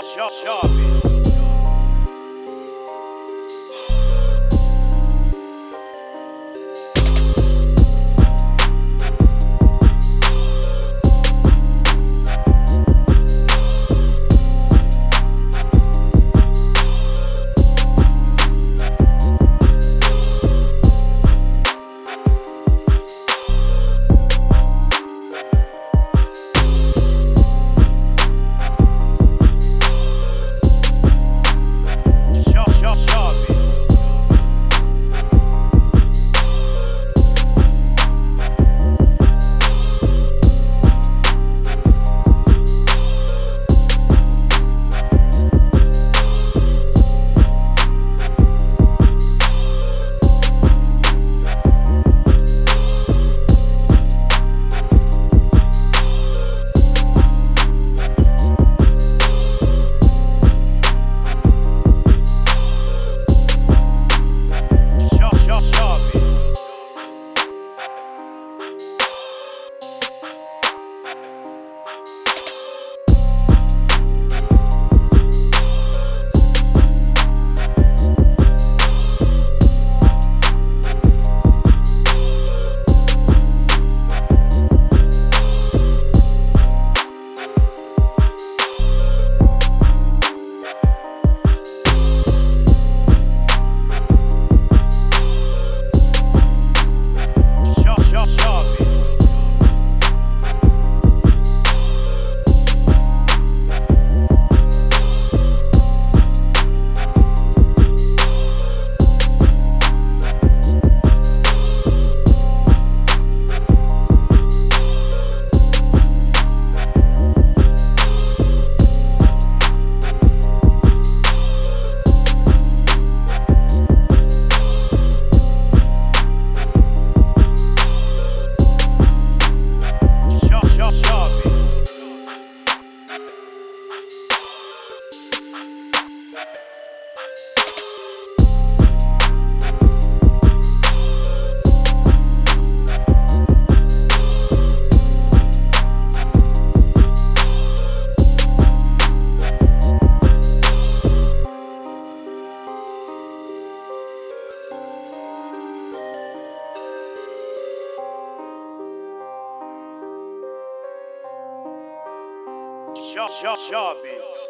Shaw, Shaw Beats. Shaw, Shaw, Shaw Beats.